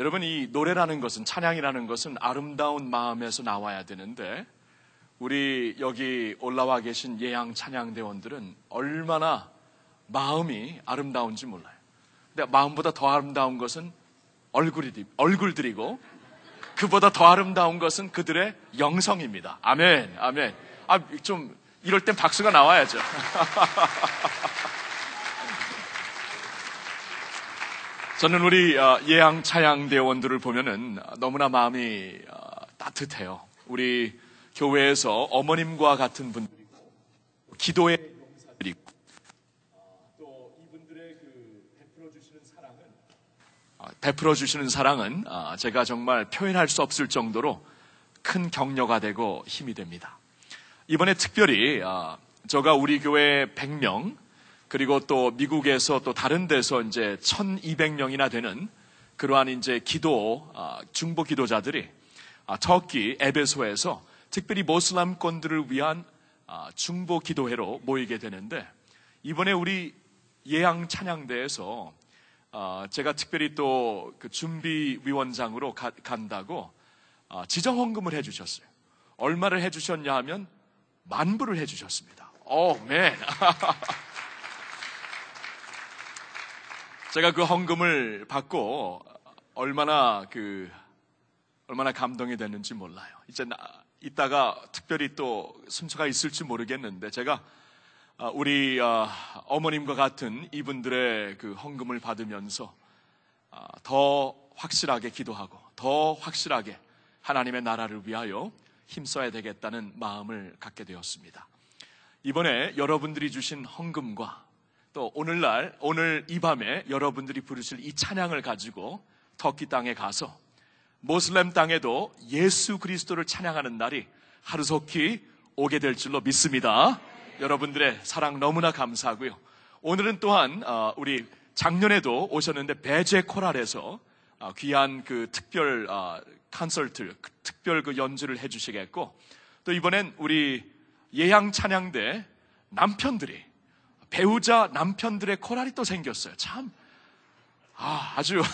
여러분 이 노래라는 것은 찬양이라는 것은 아름다운 마음에서 나와야 되는데 우리 여기 올라와 계신 예양 찬양대원들은 얼마나 마음이 아름다운지 몰라요. 근데 마음보다 더 아름다운 것은 얼굴이, 얼굴들이고 그보다 더 아름다운 것은 그들의 영성입니다. 아멘, 아멘. 아, 좀, 이럴 땐 박수가 나와야죠. 저는 우리 어, 예양 차양 대원들을 보면은 너무나 마음이 어, 따뜻해요. 우리 교회에서 어머님과 같은 분들이고, 기도의 용사들이고, 또 이분들의 그 베풀어 주시는 사랑은, 어, 베풀어 주시는 사랑은 제가 정말 표현할 수 없을 정도로 큰 격려가 되고 힘이 됩니다. 이번에 특별히, 저가 우리 교회 100명, 그리고 또 미국에서 또 다른 데서 이제 1200명이나 되는 그러한 이제 기도, 아, 중보 기도자들이 아, 터키 에베소에서 특별히 모슬람권들을 위한 아, 중보 기도회로 모이게 되는데 이번에 우리 예양 찬양대에서 제가 특별히 또 그 준비위원장으로 간다고 지정 헌금을 해주셨어요. 얼마를 해주셨냐 하면 만불을 해주셨습니다. 오, 맨. 제가 그 헌금을 받고 얼마나 그 얼마나 감동이 됐는지 몰라요. 이제 나, 이따가 특별히 또 순서가 있을지 모르겠는데 제가 아, 우리 아, 어머님과 같은 이분들의 그 헌금을 받으면서 아, 더 확실하게 기도하고 더 확실하게 하나님의 나라를 위하여 힘써야 되겠다는 마음을 갖게 되었습니다. 이번에 여러분들이 주신 헌금과 또 오늘날 오늘 이 밤에 여러분들이 부르실 이 찬양을 가지고 터키 땅에 가서 모슬렘 땅에도 예수 그리스도를 찬양하는 날이 하루속히 오게 될 줄로 믿습니다. 여러분들의 사랑 너무나 감사하고요. 오늘은 또한 어, 우리 작년에도 오셨는데 배제 코랄에서 어, 귀한 그 특별 컨설트, 그 특별 그 연주를 해주시겠고 또 이번엔 우리 예양 찬양대 남편들이 배우자 남편들의 코랄이 또 생겼어요. 참, 아, 아주.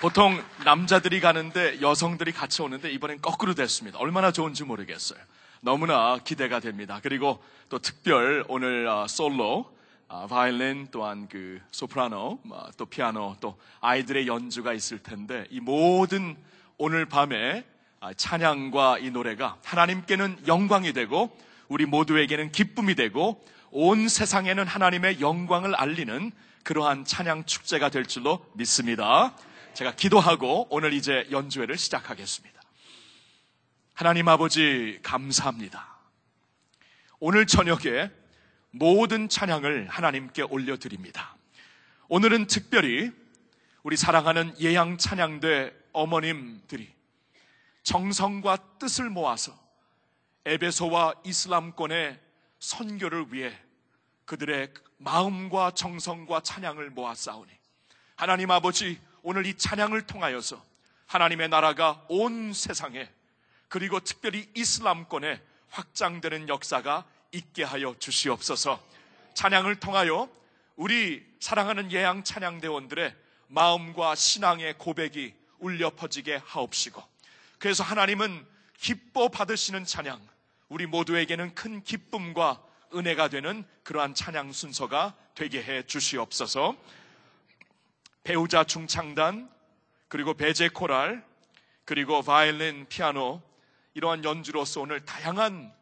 보통 남자들이 가는데 여성들이 같이 오는데 이번엔 거꾸로 됐습니다. 얼마나 좋은지 모르겠어요. 너무나 기대가 됩니다. 그리고 또 특별 오늘 아, 솔로, 아, 바이올린 또한 그 소프라노, 아, 또 피아노, 또 아이들의 연주가 있을 텐데 이 모든 오늘 밤에 아, 찬양과 이 노래가 하나님께는 영광이 되고 우리 모두에게는 기쁨이 되고 온 세상에는 하나님의 영광을 알리는 그러한 찬양 축제가 될 줄로 믿습니다. 제가 기도하고 오늘 이제 연주회를 시작하겠습니다. 하나님 아버지 감사합니다. 오늘 저녁에 모든 찬양을 하나님께 올려드립니다. 오늘은 특별히 우리 사랑하는 예양 찬양대 어머님들이 정성과 뜻을 모아서 에베소와 이슬람권의 선교를 위해 그들의 마음과 정성과 찬양을 모아 싸우니 하나님 아버지 오늘 이 찬양을 통하여서 하나님의 나라가 온 세상에 그리고 특별히 이슬람권에 확장되는 역사가 있게 하여 주시옵소서. 찬양을 통하여 우리 사랑하는 예양 찬양대원들의 마음과 신앙의 고백이 울려 퍼지게 하옵시고 그래서 하나님은 기뻐 받으시는 찬양, 우리 모두에게는 큰 기쁨과 은혜가 되는 그러한 찬양 순서가 되게 해 주시옵소서. 배우자 중창단, 그리고 배제 코랄, 그리고 바이올린, 피아노, 이러한 연주로서 오늘 다양한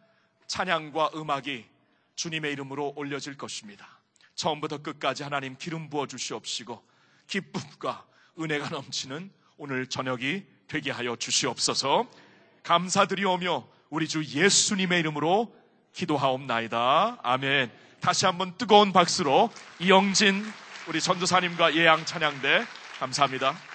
찬양과 음악이 주님의 이름으로 올려질 것입니다. 처음부터 끝까지 하나님 기름 부어 주시옵시고 기쁨과 은혜가 넘치는 오늘 저녁이 되게 하여 주시옵소서. 감사드리오며 우리 주 예수님의 이름으로 기도하옵나이다. 아멘. 다시 한번 뜨거운 박수로 이영진 우리 전도사님과 예양 찬양대 감사합니다.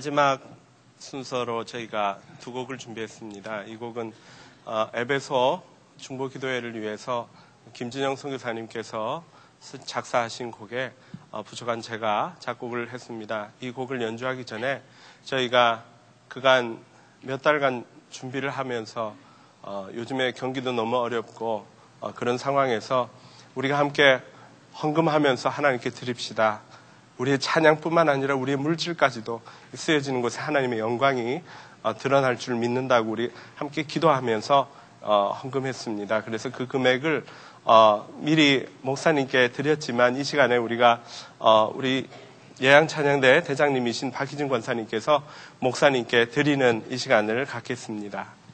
마지막 순서로 저희가 두 곡을 준비했습니다. 이 곡은 어, 에베소 중보 기도회를 위해서 김진영 선교사님께서 쓰- 작사하신 곡에 어, 부족한 제가 작곡을 했습니다. 이 곡을 연주하기 전에 저희가 그간 몇 달간 준비를 하면서 어, 요즘에 경기도 너무 어렵고 어, 그런 상황에서 우리가 함께 헌금하면서 하나님께 드립시다. 우리의 찬양뿐만 아니라 우리의 물질까지도 쓰여지는 곳에 하나님의 영광이 어, 드러날 줄 믿는다고 우리 함께 기도하면서 어, 헌금했습니다. 그래서 그 금액을 어, 미리 목사님께 드렸지만 이 시간에 우리가 어, 우리 예양 찬양대 대장님이신 박희준 권사님께서 목사님께 드리는 이 시간을 갖겠습니다.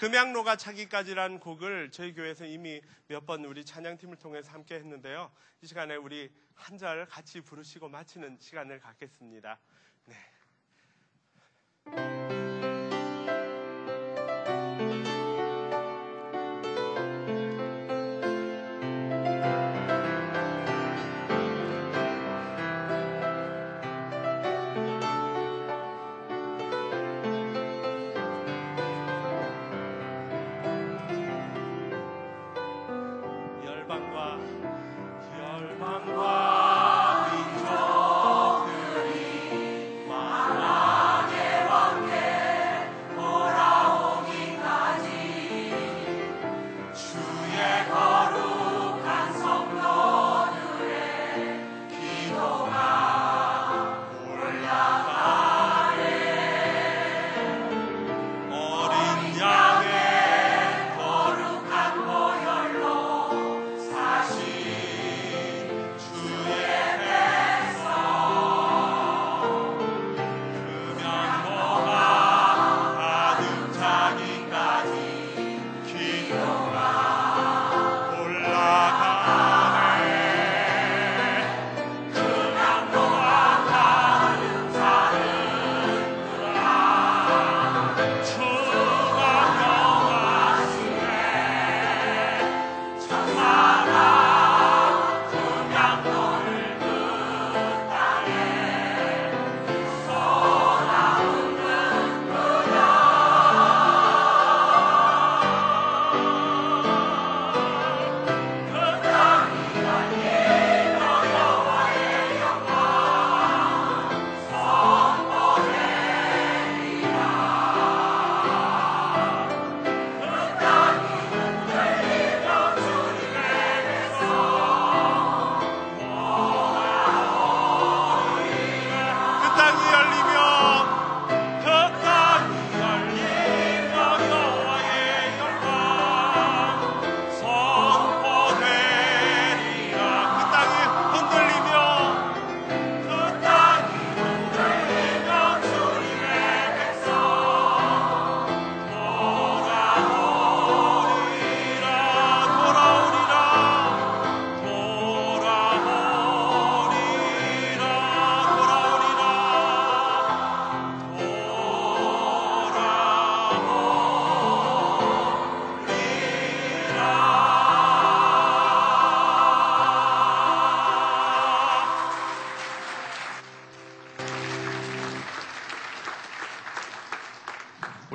금양로가 차기까지란 곡을 저희 교회에서 이미 몇 번 우리 찬양팀을 통해서 함께 했는데요. 이 시간에 우리 한 절 같이 부르시고 마치는 시간을 갖겠습니다.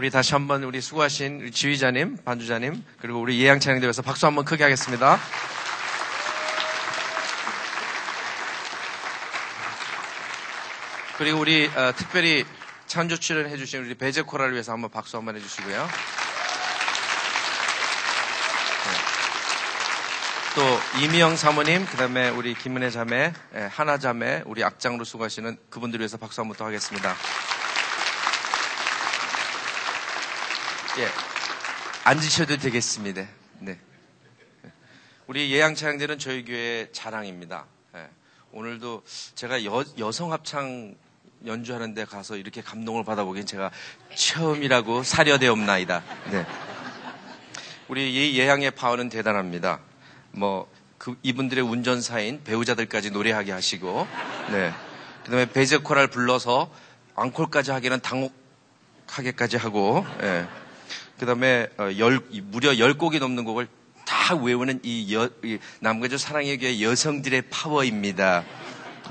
우리 다시 한번 우리 수고하신 우리 지휘자님, 반주자님, 그리고 우리 예양 찬양대에서 박수 한번 크게 하겠습니다. 그리고 우리 어, 특별히 찬조 출연해 주신 우리 베제 코라를 위해서 한번 박수 한번 해주시고요. 네. 또 이미영 사모님, 그 다음에 우리 김은혜 자매, 예, 하나 자매, 우리 악장으로 수고하시는 그분들 위해서 박수 한번 더 하겠습니다. 예, 앉으셔도 되겠습니다. 네. 우리 예양 찬양대는 저희 교회의 자랑입니다. 예. 오늘도 제가 여, 여성 합창 연주하는 데 가서 이렇게 감동을 받아보기엔 제가 처음이라고 사려되옵나이다. 네. 우리 이 예향의 파워는 대단합니다. 뭐, 그, 이분들의 운전사인 배우자들까지 노래하게 하시고, 네. 그 다음에 베제코랄 불러서 앙콜까지 하기는 당혹하게까지 하고, 예. 그 다음에, 어, 무려 열 곡이 넘는 곡을 다 외우는 이, 여, 이 남가주 사랑의 교회 여성들의 파워입니다.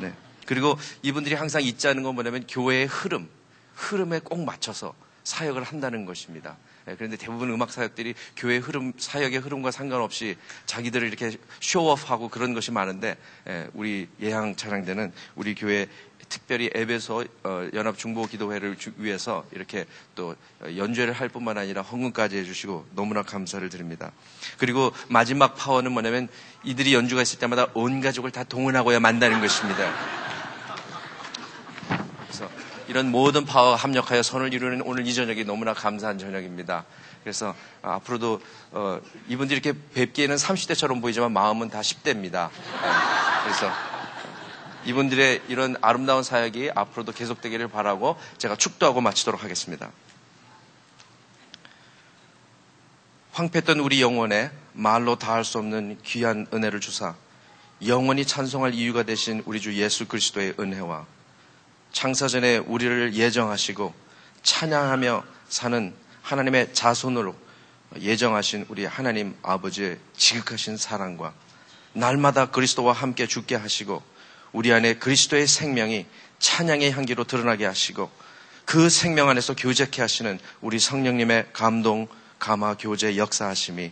네. 그리고 이분들이 항상 있자는 건 뭐냐면 교회의 흐름, 흐름에 꼭 맞춰서 사역을 한다는 것입니다. 예, 그런데 대부분 음악 사역들이 교회 흐름, 사역의 흐름과 상관없이 자기들을 이렇게 쇼업하고 그런 것이 많은데, 예, 우리 예향 찬양대는 우리 교회 특별히 앱에서 어, 연합 중보 기도회를 주- 위해서 이렇게 또 어, 연주회를 할 뿐만 아니라 헌금까지 해주시고 너무나 감사를 드립니다. 그리고 마지막 파워는 뭐냐면 이들이 연주가 있을 때마다 온 가족을 다 동원하고야 만다는 것입니다. 그래서 이런 모든 파워 합력하여 선을 이루는 오늘 이 저녁이 너무나 감사한 저녁입니다. 그래서 아, 앞으로도 어, 이분들이 이렇게 뵙기에는 30대처럼 보이지만 마음은 다 10대입니다. 그래서 이분들의 이런 아름다운 사역이 앞으로도 계속되기를 바라고 제가 축도하고 마치도록 하겠습니다. 황폐했던 우리 영혼에 말로 다할 수 없는 귀한 은혜를 주사 영원히 찬송할 이유가 되신 우리 주 예수 그리스도의 은혜와 창사전에 우리를 예정하시고 찬양하며 사는 하나님의 자손으로 예정하신 우리 하나님 아버지의 지극하신 사랑과 날마다 그리스도와 함께 죽게 하시고 우리 안에 그리스도의 생명이 찬양의 향기로 드러나게 하시고 그 생명 안에서 교제케 하시는 우리 성령님의 감동, 감화, 교제, 역사하심이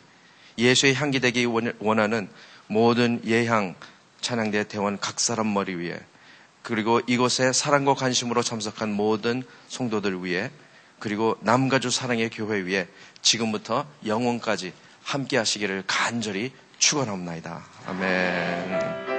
예수의 향기 되기 원- 원하는 모든 예향 찬양대 대원 각 사람 머리 위에 그리고 이곳에 사랑과 관심으로 참석한 모든 성도들 위해 그리고 남가주 사랑의 교회 위에 지금부터 영원까지 함께 하시기를 간절히 축원합니다. 아멘.